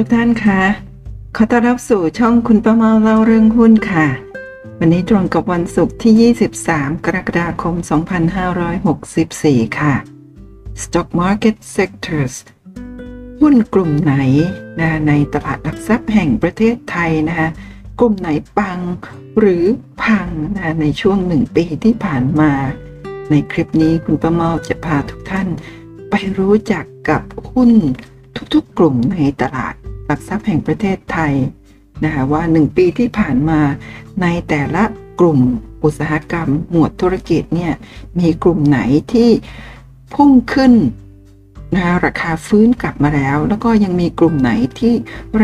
ทุกท่านคะ ขอต้อนรับสู่ช่องคุณประมาเล่าเรื่องหุ้นค่ะ วันนี้ตรงกับวันศุกร์ที่ 23 กรกฎาคม 2564 ค่ะ Stock Market Sectors หุ้นกลุ่มไหนนะในตลาดหลักทรัพย์แห่งประเทศไทยนะคะกลุ่มไหนปังหรือพังนะในช่วงหนึ่งปีที่ผ่านมา ในคลิปนี้คุณประเมาจะพาทุกท่านไปรู้จักกับหุ้นทุกๆกลุ่มในตลาด หลักทรัพย์แห่งประเทศไทยนะคะว่า 1 ปีที่ผ่านมาในแต่ละกลุ่มอุตสาหกรรม หมวดธุรกิจเนี่ยมีกลุ่มไหนที่พุ่งขึ้นนะราคาฟื้นกลับมาแล้ว แล้วก็ยังมีกลุ่มไหนที่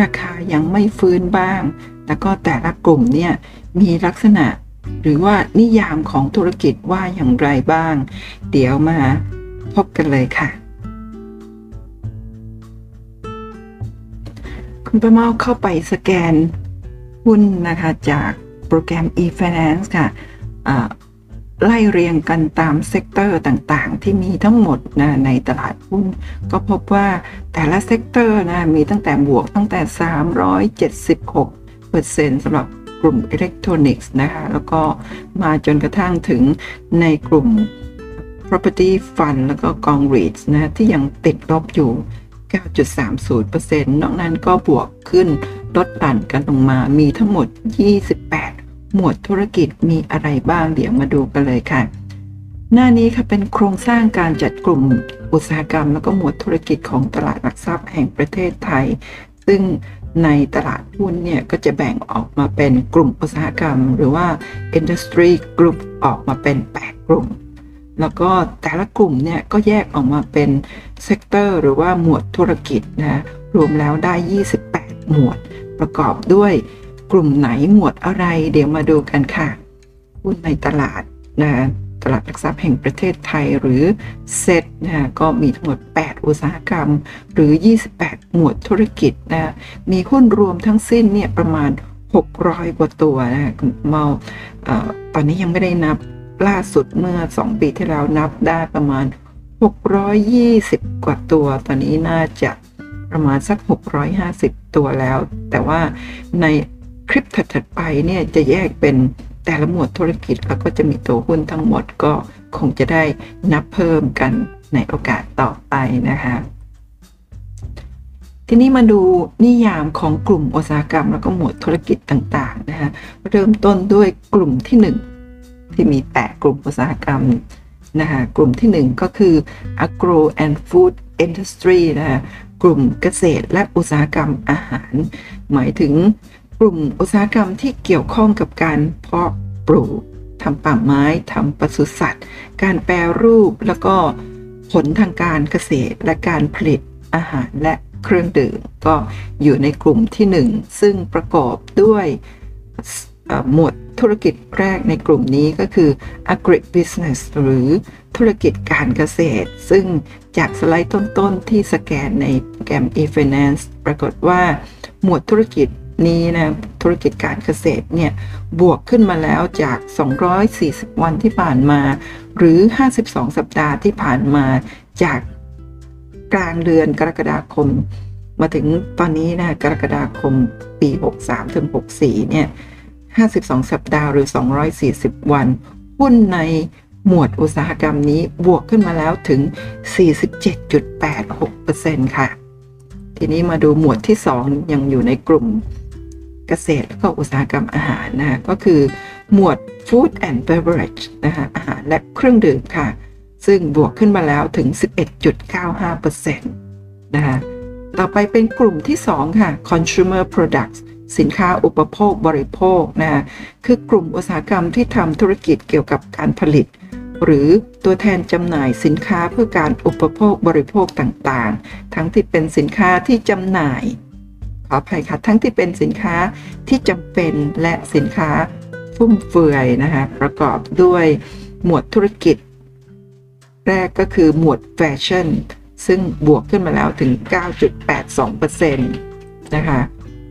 ราคายังไม่ฟื้นบ้าง แล้วก็แต่ละกลุ่มเนี่ยมีลักษณะหรือว่านิยามของธุรกิจว่าอย่างไรบ้าง เดี๋ยวมาพบกันเลยค่ะ คุณประเมาเข้าไปสแกนหุ้นนะคะจากโปรแกรม e-finance ค่ะไล่เรียงกันตาม sector ต่างๆ ที่มีทั้งหมดนะในตลาดหุ้น ก็พบว่าแต่ละ sector นะมีตั้งแต่บวกตั้งแต่ 376เปอร์เซ็นต์สำหรับกลุ่มอิเล็กทรอนิกส์นะคะแล้วก็มาจนกระทั่งถึงในกลุ่ม property fund แล้วก็กอง REITs นะที่ยังติดลบอยู่ 9.30%นอกนั้นก็บวกขึ้นลดหลั่นกันลงมา มีทั้งหมด 28 หมวดธุรกิจมีอะไรบ้างเดี๋ยวมาดูกันเลยค่ะ หน้านี้ค่ะเป็นโครงสร้างการจัดกลุ่มอุตสาหกรรม แล้วก็หมวดธุรกิจของตลาดหลักทรัพย์แห่งประเทศไทย ซึ่งในตลาดหุ้นเนี่ยก็จะแบ่งออกมาเป็นกลุ่มอุตสาหกรรม หรือว่า industry group ออกมาเป็น 8 กลุ่ม แล้วก็แต่ละกลุ่มเนี่ยก็แยกออกมาเป็น sector หรือว่าหมวดธุรกิจนะรวมแล้วได้ 28 หมวด ประกอบด้วยกลุ่มไหนหมวดอะไร เดี๋ยวมาดูกันค่ะหุ้นในตลาดนะตลาดหลักทรัพย์แห่งประเทศไทยหรือเซ็ตนะก็มีทั้งหมด 8 อุตสาหกรรม หรือ 28 หมวดธุรกิจนะมีหุ้นรวมทั้งสิ้นเนี่ยประมาณ 600 กว่าตัวนะเมาตอนนี้ยังไม่ได้นับ ล่าสุดเมื่อ 2 ปีที่แล้วนับได้ประมาณ 620 กว่าตัว ตอนนี้น่าจะประมาณสัก 650 ตัวแล้ว แต่ว่าในคลิปถัดๆไปเนี่ยจะแยกเป็นแต่ละหมวดธุรกิจแล้วก็จะมีตัวหุ้นทั้งหมดก็คงจะได้นับเพิ่มกันในโอกาสต่อไปนะคะ ทีนี้มาดูนิยามของกลุ่มอุตสาหกรรม แล้วก็หมวดธุรกิจต่างๆนะคะเริ่มต้นด้วยกลุ่มที่ 1 ที่มี 8 กลุ่มอุตสาหกรรมนะคะกลุ่มที่ 1 ก็คือ agro and food industry นะคะกลุ่มเกษตรและอุตสาหกรรมอาหาร หมายถึงกลุ่มอุตสาหกรรมที่เกี่ยวข้องกับการเพาะปลูกทำป่าไม้ทำปศุสัตว์ การแปรรูปแล้วก็ผลทางการเกษตรและการผลิตอาหารและเครื่องดื่มก็อยู่ในกลุ่มที่ 1 ซึ่งประกอบด้วย หมวดธุรกิจแรกในกลุ่มนี้ก็คือ agribusiness หรือธุรกิจการเกษตร ซึ่งจากสไลด์ต้นๆ ที่สแกนในโปรแกรม e-finance ปรากฏว่าหมวดธุรกิจนี้นะธุรกิจการเกษตรเนี่ยบวกขึ้นมาแล้วจาก 240 วันที่ผ่านมา หรือ 52 สัปดาห์ที่ผ่านมาจากกลางเดือนกรกฎาคม มาถึงตอนนี้นะกรกฎาคมปี 63ถึง64เนี่ย 52 สัปดาห์หรือ 240 วัน หุ้นในหมวดอุตสาหกรรมนี้บวกขึ้นมาแล้วถึง 47.86%ค่ะ ทีนี้มาดูหมวดที่ 2 ยังอยู่ในกลุ่มเกษตรและก็อุตสาหกรรมอาหารนะก็คือหมวด Food and Beverage นะคะอาหารและเครื่องดื่มค่ะ ซึ่งบวกขึ้นมาแล้วถึง 11.95%นะคะต่อไปเป็นกลุ่มที่ 2 ค่ะ Consumer Products สินค้าอุปโภคบริโภคนะคือกลุ่มอุตสาหกรรมที่ทำธุรกิจเกี่ยวกับการผลิต หรือตัวแทนจำหน่ายสินค้าเพื่อการอุปโภคบริโภคต่างๆ ทั้งที่เป็นสินค้าที่จำหน่ายขออภัยค่ะทั้งที่เป็นสินค้าที่จำเป็นและสินค้าฟุ่มเฟือยนะคะประกอบด้วยหมวดธุรกิจ แรกก็คือหมวดแฟชั่นซึ่งบวกขึ้นมาแล้วถึง 9.82%นะคะ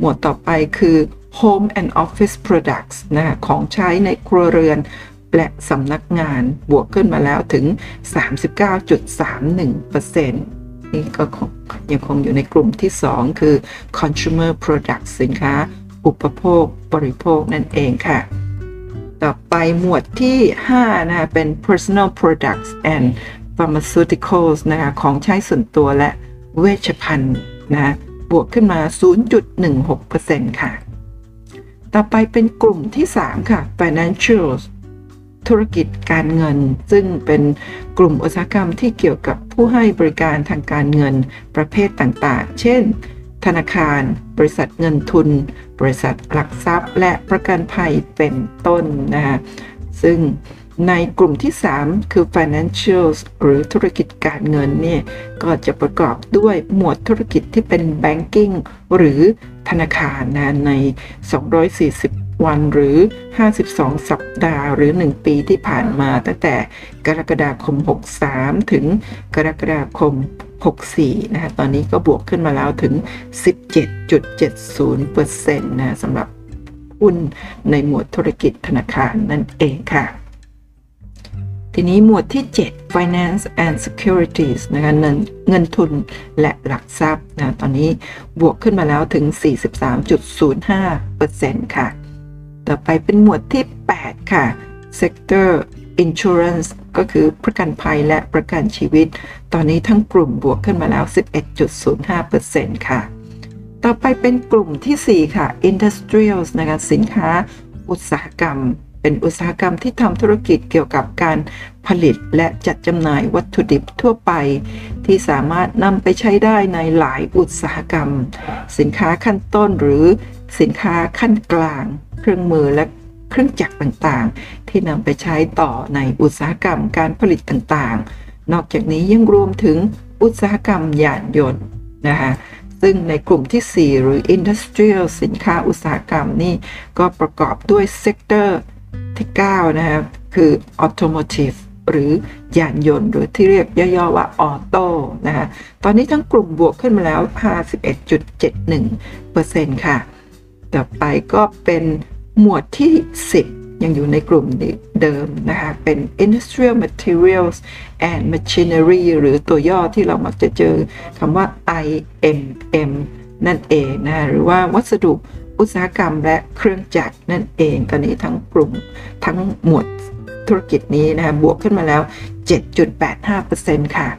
หมวดต่อไปคือ Home and Office Products นะของใช้ในครัวเรือน และสำนักงานบวกขึ้นมาแล้วถึง 39.31%นนี่ก็ยังคงอยู่ในกลุ่มที่ 2 คือ consumer products สินค้า อุปโภคบริโภคนั่นเองค่ะต่อไปหมวดที่ 5 นะคะเป็น personal products and pharmaceuticals นะคะของใช้ส่วนตัวและเวชภัณฑ์นะ บวกขึ้นมา 0.16%ค่ะ ต่อไปเป็นกลุ่มที่ 3 ค่ะ financials ธุรกิจการเงิน ซึ่งเป็นกลุ่มอุตสาหกรรมที่เกี่ยวกับผู้ให้บริการทางการเงินประเภทต่างๆ เช่น ธนาคาร บริษัทเงินทุน บริษัทหลักทรัพย์ และประกันภัยเป็นต้นนะคะซึ่ง ในกลุ่มที่ 3 คือ financials หรือธุรกิจการเงินเนี่ยก็จะประกอบด้วยหมวดธุรกิจที่เป็น banking หรือธนาคารนะใน 240 วันหรือ 52 สัปดาห์ หรือ 1 ปีที่ผ่านมาตั้งแต่กรกฎาคม 63 ถึงกรกฎาคม 64 นะตอนนี้ก็บวกขึ้นมาแล้วถึง 17.70%นะสำหรับหุ้นในหมวดธุรกิจธนาคารนั่นเองค่ะ ทีนี้หมวดที่ 7 finance and securities นะคะเงินเงินทุนและหลักทรัพย์นะตอนนี้บวกขึ้นมาแล้วถึง 43.05%ค่ะ ต่อไปเป็นหมวดที่ 8 ค่ะ sector insurance ก็คือประกันภัยและประกันชีวิต ตอนนี้ทั้งกลุ่มบวกขึ้นมาแล้ว 11.05%ค่ะ ต่อไปเป็นกลุ่มที่ 4 ค่ะ industrials นะคะสินค้าอุตสาหกรรม เป็นอุตสาหกรรมที่ทำธุรกิจเกี่ยวกับการผลิตและจัดจำหน่ายวัตถุดิบทั่วไป ที่สามารถนำไปใช้ได้ในหลายอุตสาหกรรม สินค้าขั้นต้นหรือสินค้าขั้นกลาง เครื่องมือและเครื่องจักรต่างๆ ที่นำไปใช้ต่อในอุตสาหกรรมการผลิตต่างๆ นอกจากนี้ยังรวมถึงอุตสาหกรรมยานยนต์นะคะซึ่งในกลุ่มที่ 4 หรือ Industrial สินค้าอุตสาหกรรมนี่ก็ประกอบด้วย sector ที่ 9 นะครับ คือ automotive หรือยานยนต์ หรือที่เรียกย่อๆว่า auto นะฮะตอนนี้ทั้งกลุ่มบวกขึ้นมาแล้ว 51.71%ค่ะ ต่อไปก็เป็นหมวดที่ 10 ยังอยู่ในกลุ่มเดิมนะคะ เป็น industrial materials and machinery หรือตัวย่อที่เรามักจะเจอคำว่า IMM นั่นเองนะหรือว่าวัสดุ อุตสาหกรรมและเครื่องจักรนั่นเองตอนนี้ทั้งกลุ่มทั้งหมวดธุรกิจนี้นะคะบวกขึ้นมาแล้ว 7.85%ค่ะ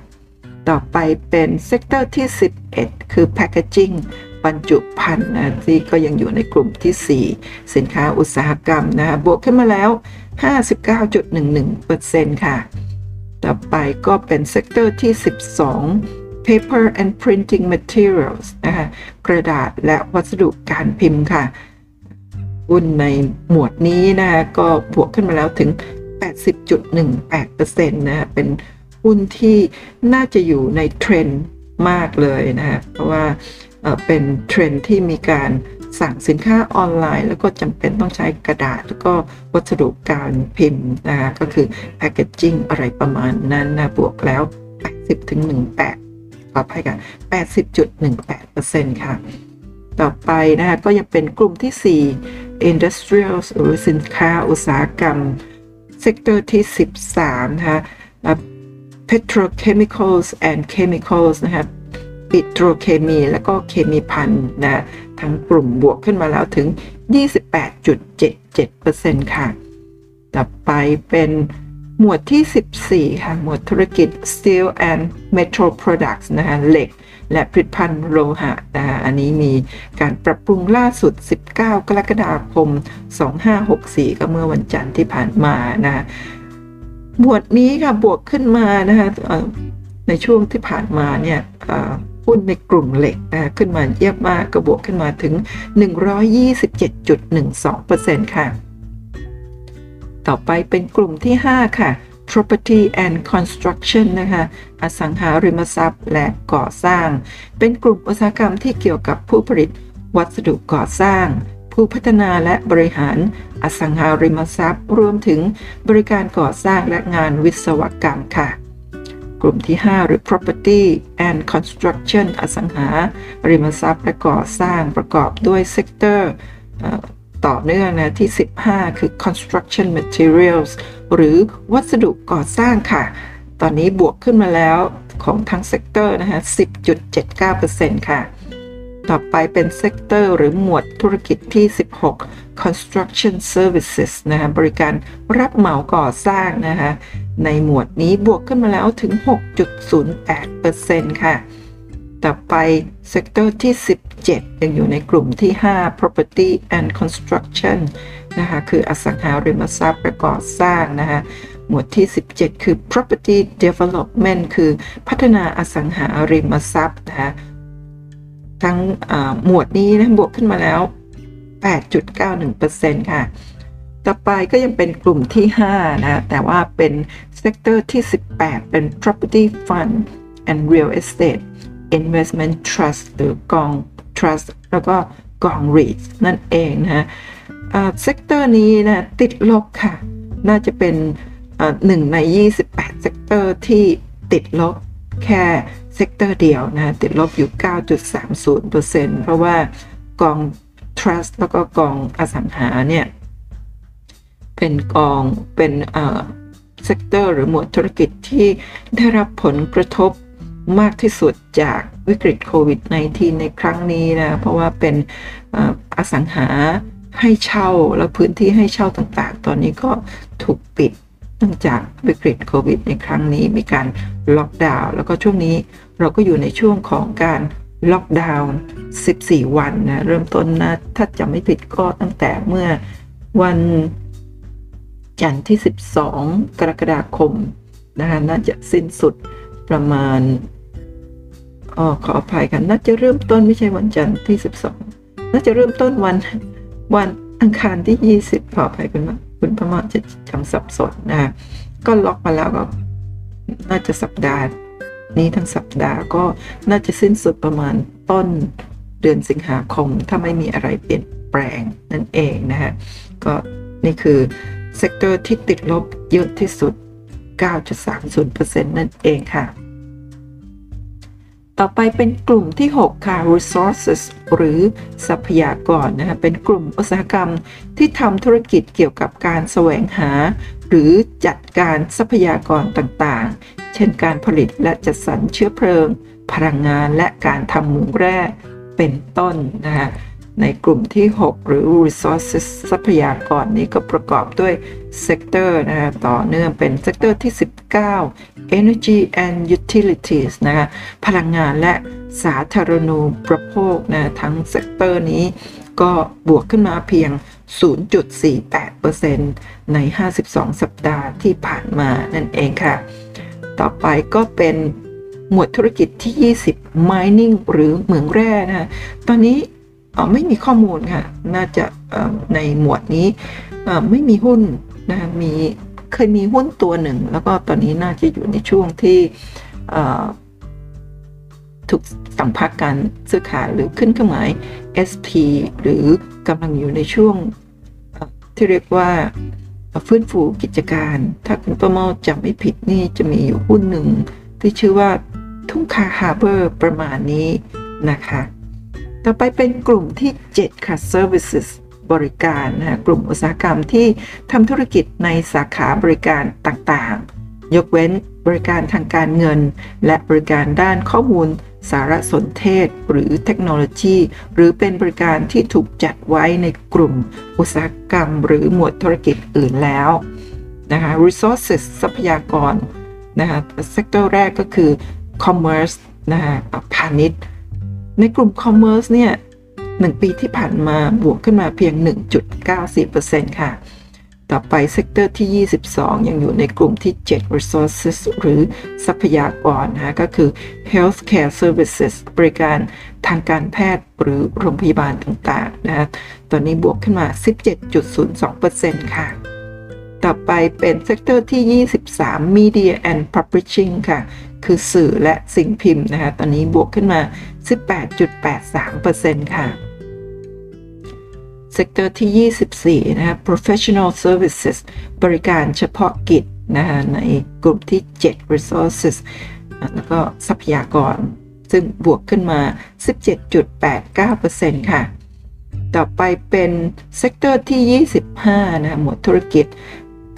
ต่อไปเป็น sector ที่ 11 คือ packaging บรรจุภัณฑ์นะที่ก็ยังอยู่ในกลุ่มที่ 4 สินค้าอุตสาหกรรมนะคะบวกขึ้นมาแล้ว 59.11%ค่ะ ต่อไปก็เป็น sector ที่ 12 paper and printing materials นะคะกระดาษและวัสดุการพิมพ์ค่ะหุ้นในหมวดนี้นะคะก็บวกขึ้นมาแล้วถึง 80.18%นะคะเป็นหุ้นที่น่าจะอยู่ในเทรนด์มากเลยนะคะเพราะว่าเป็นเทรนด์ที่มีการสั่งสินค้าออนไลน์ แล้วก็จำเป็นต้องใช้กระดาษ แล้วก็วัสดุการพิมพ์นะคะก็คือpackaging อะไรประมาณนั้นนะบวกแล้ว 80-18 ขออภัยค่ะ80.18%ค่ะ ต่อไปนะคะก็ยังเป็นกลุ่มที่ 4 Industrials หรือสินค้าอุตสาหกรรม sector ที่ 13 นะคะ Petrochemicals and Chemicals นะคะปิโตรเคมี และก็เคมีภัณฑ์นะทั้งกลุ่มบวกขึ้นมาแล้วถึง 28.77%ค่ะ ต่อไปเป็น หมวดที่ 14 ค่ะ หมวดธุรกิจ Steel and Metal Products นะคะเหล็กและผลิตภัณฑ์โลหะนะคะอันนี้มีการปรับปรุงล่าสุด 19 กรกฎาคม 2564 ก็เมื่อวันจันทร์ที่ผ่านมานะหมวดนี้ค่ะบวกขึ้นมานะคะในช่วงที่ผ่านมาเนี่ยหุ้นในกลุ่มเหล็กนะขึ้นมาเยี่ยมมากก็บวกขึ้นมาถึง 127.12%ค่ะ ต่อไปเป็นกลุ่มที่ 5 ค่ะ property and construction นะคะ อสังหาริมทรัพย์และก่อสร้าง เป็นกลุ่มอุตสาหกรรมที่เกี่ยวกับผู้ผลิต วัสดุก่อสร้าง ผู้พัฒนาและบริหาร อสังหาริมทรัพย์ รวมถึงบริการก่อสร้างและงานวิศวกรรมค่ะ กลุ่มที่ 5 หรือ property and construction อสังหาริมทรัพย์และก่อสร้างประกอบด้วย sector ต่อเนื่องนะที่ 15 คือ construction materials หรือวัสดุก่อสร้างค่ะ ตอนนี้บวกขึ้นมาแล้วของทั้ง sector นะคะ10.79%ค่ะ ต่อไปเป็น sector หรือหมวดธุรกิจที่ 16 construction services นะคะบริการรับเหมาก่อสร้างนะคะในหมวดนี้บวกขึ้นมาแล้วถึง 6.08%ค่ะ ต่อไป sector ที่ 7 ยังอยู่ในกลุ่มที่ 5 property and construction นะคะคืออสังหาริมทรัพย์และก่อสร้างนะคะหมวดที่ 17 คือ property development คือพัฒนาอสังหาริมทรัพย์นะคะทั้งหมวดนี้นะบวกขึ้นมาแล้ว 8.91%ค่ะต่อไปก็ยังเป็นกลุ่มที่ 5 นะ แต่ว่าเป็น sector ที่ 18 เป็น property fund and real estate investment trust หรือกอง trust แล้วก็กอง REIT นั่นเองนะ sector นี้นะติดลบค่ะ น่าจะเป็นหนึ่งใน 28 sector ที่ติดลบแค่ sector เดียวนะติดลบอยู่ 9.30%เพราะว่ากอง trust แล้วก็กองอสังหาเนี่ยเป็นกองเป็น sector หรือหมวดธุรกิจที่ได้รับผลกระทบ มากที่สุดจากวิกฤตโควิด -19 ในครั้งนี้นะ เพราะว่าเป็นอสังหาให้เช่าแล้วพื้นที่ให้เช่าต่างๆ ตอนนี้ก็ถูกปิดเนื่องจากวิกฤตโควิด ในครั้งนี้มีการล็อกดาวน์แล้วก็ช่วงนี้เราก็อยู่ในช่วงของการล็อกดาวน์ 14 วันนะเริ่มต้นนะถ้าจะไม่ผิดก็ตั้งแต่เมื่อวันจันทร์ที่ 12 กรกฎาคมนะคะน่าจะสิ้นสุด ประมาณอ๋อขออภัยกันน่าจะเริ่มต้นไม่ใช่วันจันทร์ที่ 12 น่าจะเริ่มต้นวันวันอังคารที่ 20 ขออภัยคุณคุณประมาณจะจำสับสนนะก็ล็อกมาแล้วก็น่าจะสัปดาห์นี้ทั้งสัปดาห์ก็น่าจะสิ้นสุดประมาณต้นเดือนสิงหาคม ถ้าไม่มีอะไรเปลี่ยนแปลงนั่นเองนะฮะก็นี่คือ sector ที่ติดลบเยอะที่สุด 9.30%นั่นเองค่ะ ต่อไปเป็นกลุ่มที่ 6 ค่ะ resources หรือทรัพยากรนะคะเป็นกลุ่มอุตสาหกรรมที่ทำธุรกิจเกี่ยวกับการแสวงหา หรือจัดการทรัพยากรต่างๆ เช่นการผลิตและจัดสรรเชื้อเพลิง พลังงานและการทำเมืองแร่เป็นต้นนะคะ ในกลุ่มที่ 6 หรือ resources ทรัพยากรนี้ก็ประกอบด้วย sector นะคะต่อเนื่องเป็น sector ที่ 19 energy and utilities นะคะพลังงานและสาธารณูปโภคนะทั้ง sector นี้ก็บวกขึ้นมาเพียง 0.48%ใน 52 สัปดาห์ที่ผ่านมานั่นเองค่ะ ต่อไปก็เป็นหมวดธุรกิจที่ 20 mining หรือเหมืองแร่นะ ตอนนี้ ไม่มีข้อมูลค่ะ น่าจะในหมวดนี้ไม่มีหุ้นนะมีเคยมีหุ้นตัวหนึ่ง แล้วก็ตอนนี้น่าจะอยู่ในช่วงที่ถูกสั่งพักการซื้อขายหรือขึ้นเครื่องหมาย SP หรือกำลังอยู่ในช่วงที่เรียกว่าฟื้นฟูกิจการ ถ้าคุณประเมาจำไม่ผิดนี่จะมีอยู่หุ้นหนึ่งที่ชื่อว่าทุ่งคาฮาร์เบอร์ประมาณนี้นะคะ ต่อไปเป็นกลุ่มที่ 7 ค่ะ services บริการนะกลุ่มอุตสาหกรรมที่ทำธุรกิจในสาขาบริการตต่างๆ ยกเว้นบริการทางการเงิน และบริการด้านข้อมูลสารสนเทศหรือเทคโนโลยี หรือเป็นบริการที่ถูกจัดไว้ในกลุ่มอุตสาหกรรม หรือหมวดธุรกิจอื่นแล้วนะคะ resources ทรัพยากรนะคะ sector แรกก็คือ commerce นะคะพาณิชย์ ในกลุ่ม commerce เนี่ยหนึ่งปีที่ผ่านมาบวกขึ้นมาเพียง 1.94%ค่ะ ต่อไป sector ที่ 22 ยังอยู่ในกลุ่มที่ 7 resources หรือทรัพยากรนะก็คือ healthcare services บริการทางการแพทย์หรือโรงพยาบาลต่างๆนะตอนนี้บวกขึ้นมา 17.02%ค่ะ ต่อไปเป็น sector ที่ 23 media and publishing ค่ะ คือสื่อและสิ่งพิมพ์นะคะ ตอนนี้บวกขึ้นมา 18.83%ค่ะ sector ที่ 24 นะคะ professional services บริการเฉพาะกิจนะคะในกลุ่มที่ 7 resources แล้วก็ทรัพยากร ซึ่งบวกขึ้นมา 17.89%ค่ะ ต่อไปเป็น sector ที่ 25 นะคะหมวดธุรกิจ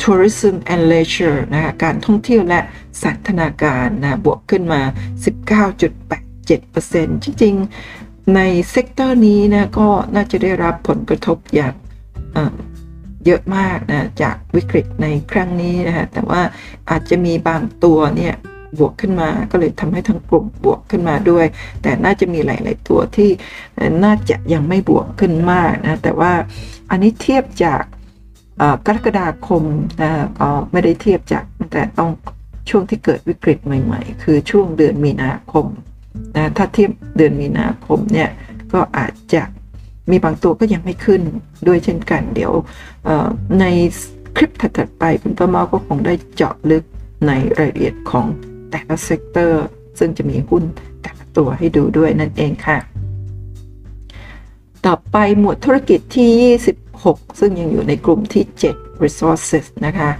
tourism and leisure นะคะการท่องเที่ยวและสันทนาการนะบวกขึ้นมา 7%จริงๆ ใน sector นี้นะก็น่าจะได้รับผลกระทบอย่างเยอะมากนะจากวิกฤตในครั้งนี้นะฮะแต่ว่าอาจจะมีบางตัวเนี่ยบวกขึ้นมาก็เลยทำให้ทั้งกลุ่มบวกขึ้นมาด้วย แต่น่าจะมีหลาย ๆ ตัวที่น่าจะยังไม่บวกขึ้นมากนะแต่ว่าอันนี้เทียบจากกรกฎาคมนะก็ไม่ได้เทียบจากแต่ต้องช่วงที่เกิดวิกฤตใหม่ ๆ คือช่วงเดือนมีนาคม นะถ้าเทียบเดือนมีนาคมเนี่ยก็อาจจะมีบางตัวก็ยังไม่ขึ้นด้วยเช่นกัน เดี๋ยวในคลิปถัดๆไปคุณป้าเมาก็คงได้เจาะลึกในรายละเอียดของแต่ละ sector ซึ่งจะมีหุ้นแต่ละตัวให้ดูด้วยนั่นเองค่ะ ต่อไปหมวดธุรกิจที่ 26 ซึ่งยังอยู่ในกลุ่มที่ 7 resources นะคะ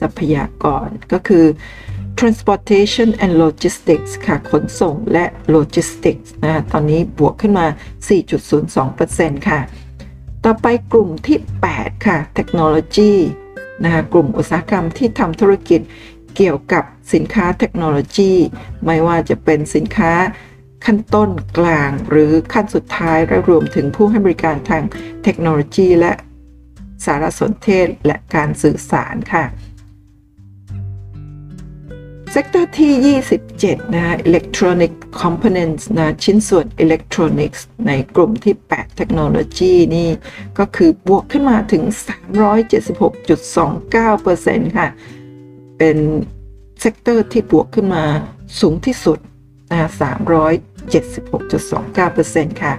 ทรัพยากรก็คือ transportation and logistics ค่ะ ขนส่งและ logistics นะ ตอนนี้บวกขึ้นมา 4.02%ค่ะ ต่อไปกลุ่มที่ 8 ค่ะ technology นะคะกลุ่มอุตสาหกรรมที่ทำธุรกิจเกี่ยวกับสินค้าเทคโนโลยี ไม่ว่าจะเป็นสินค้าขั้นต้นกลางหรือขั้นสุดท้ายและรวมถึงผู้ให้บริการทางเทคโนโลยี และสารสนเทศและการสื่อสารค่ะ sector ที่ 27 นะ Electronic Components นะชิ้นส่วนอิเล็กทรอนิกส์ในกลุ่มที่ 8 เทคโนโลยีนี่ ก็คือบวกขึ้นมาถึง 376.29%ค่ะ เป็นsector ที่บวกขึ้นมาสูงที่สุดนะ376.29%ค่ะ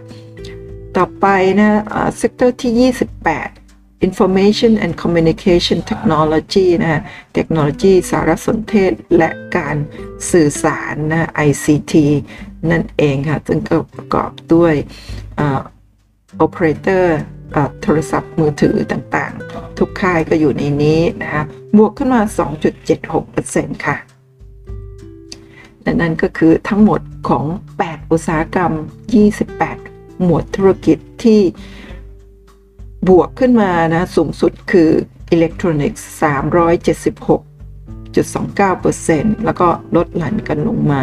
ต่อไปนะ sector ที่ 28 Information and Communication Technology นะเทคโนโลยีสารสนเทศและการสื่อสารนะ ICT นั่นเองค่ะ ซึ่งก็ประกอบด้วยโอเปอเรเตอร์โทรศัพท์มือถือต่างๆ ทุกค่ายก็อยู่ในนี้นะคะบวกขึ้นมา 2.76%ค่ะนั่นก็คือทั้งหมดของ 8 อุตสาหกรรม 28 หมวดธุรกิจที่ บวกขึ้นมานะสูงสุดคืออิเล็กทรอนิกส์376.29%แล้วก็ลดหลั่นกันลงมา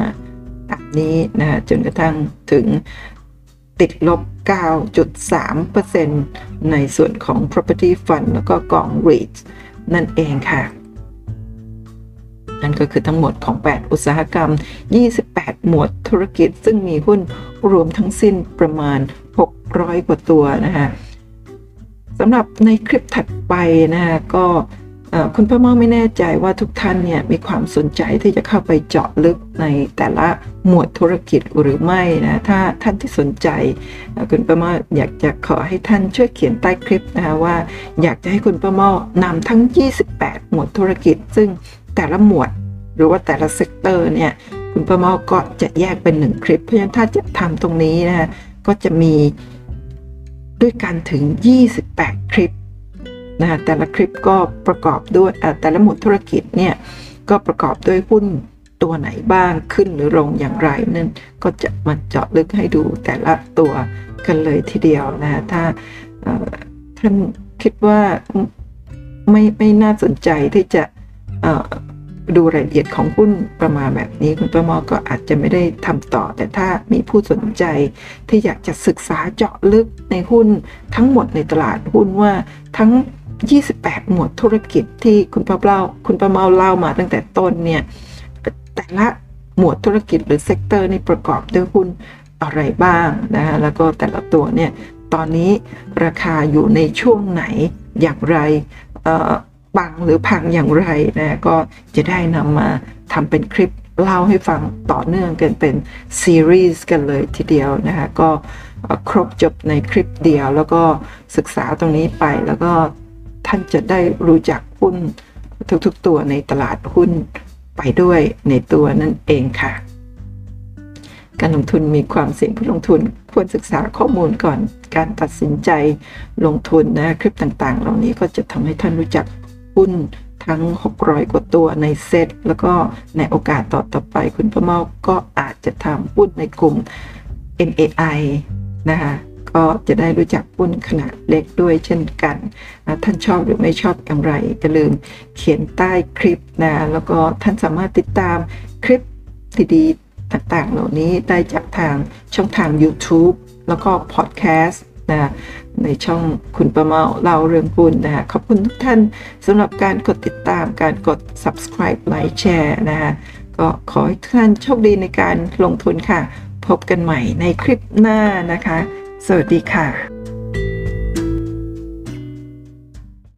ตามนี้นะจนกระทั่งถึงติดลบ 9.3%ในส่วนของ property fund แล้วก็กอง REIT นั่นเองค่ะ นั่นก็คือทั้งหมดของ 8 อุตสาหกรรม 28 หมวดธุรกิจซึ่งมีหุ้นรวมทั้งสิ้นประมาณ 600 กว่าตัวนะคะ สำหรับในคลิปถัดไปนะฮะก็คุณพ่อม่อไม่แน่ใจว่าทุกท่านเนี่ยมีความสนใจที่จะเข้าไปเจาะลึกในแต่ละหมวดธุรกิจหรือไม่นะถ้าท่านที่สนใจ คุณป้าม่ออยากจะขอให้ท่านช่วยเขียนใต้คลิปนะคะว่าอยากจะให้คุณป้าม่อนำทั้ง 28 หมวดธุรกิจ ซึ่งแต่ละหมวดหรือว่าแต่ละเซกเตอร์เนี่ยคุณป้าม่อก็จะแยกเป็นหนึ่งคลิป เพราะฉะนั้นถ้าจะทำตรงนี้นะก็จะมี ด้วยกันถึง 28 คลิปนะแต่ละคลิปก็ประกอบด้วยแต่ละหมวดธุรกิจเนี่ยก็ประกอบด้วยหุ้นตัวไหนบ้างขึ้นหรือลงอย่างไรนั่นก็จะมาเจาะลึกให้ดูแต่ละตัวกันเลยทีเดียวนะถ้าท่านคิดว่าไม่ไม่น่าสนใจที่จะ ดูรายละเอียดของหุ้นประมาณแบบนี้ คุณประมอก็อาจจะไม่ได้ทำต่อ แต่ถ้ามีผู้สนใจที่อยากจะศึกษาเจาะลึกในหุ้นทั้งหมดในตลาดหุ้นว่าทั้ง 28 หมวดธุรกิจที่คุณป้าเล่าคุณป้าเมาเล่ามาตั้งแต่ต้นเนี่ยแต่ละหมวดธุรกิจหรือ sector นี่ประกอบด้วยหุ้นอะไรบ้างนะแล้วก็แต่ละตัวเนี่ยตอนนี้ราคาอยู่ในช่วงไหนอย่างไร ปังหรือพังอย่างไรนะก็จะได้นำมาทำเป็นคลิปเล่าให้ฟังต่อเนื่องกันเป็นซีรีส์กันเลยทีเดียวนะคะก็ครบจบในคลิปเดียว แล้วก็ศึกษาตรงนี้ไปแล้วก็ท่านจะได้รู้จักหุ้นทุกๆตัวในตลาดหุ้นไปด้วยในตัวนั่นเองค่ะ การลงทุนมีความเสี่ยงผู้ลงทุนควรศึกษาข้อมูลก่อนการตัดสินใจลงทุนนะคลิปต่างๆ เหล่านี้ก็จะทำให้ท่านรู้จัก หุ้นทั้ง 600 กว่าตัวในเซตแล้วก็ในโอกาสต่อต่อไปคุณพ่อเมาก็อาจจะทำหุ้นในกลุ่ม MAI นะคะก็จะได้รู้จักหุ้นขนาดเล็กด้วยเช่นกันนะท่านชอบหรือไม่ชอบอย่างไรอย่าลืมเขียนใต้คลิปนะแล้วก็ท่านสามารถติดตามคลิปดีๆต่างๆ เหล่านี้ได้จากทางช่องทาง YouTube แล้วก็พอดแคสต์ นะในช่องคุณประเมาเล่าเรื่องหุ้นนะคะขอบคุณทุกท่านสำหรับการกดติดตามการกด subscribe ไลค์แชร์นะคะก็ขอให้ทุกท่านโชคดีในการลงทุนค่ะ พบกันใหม่ในคลิปหน้านะคะ สวัสดีค่ะ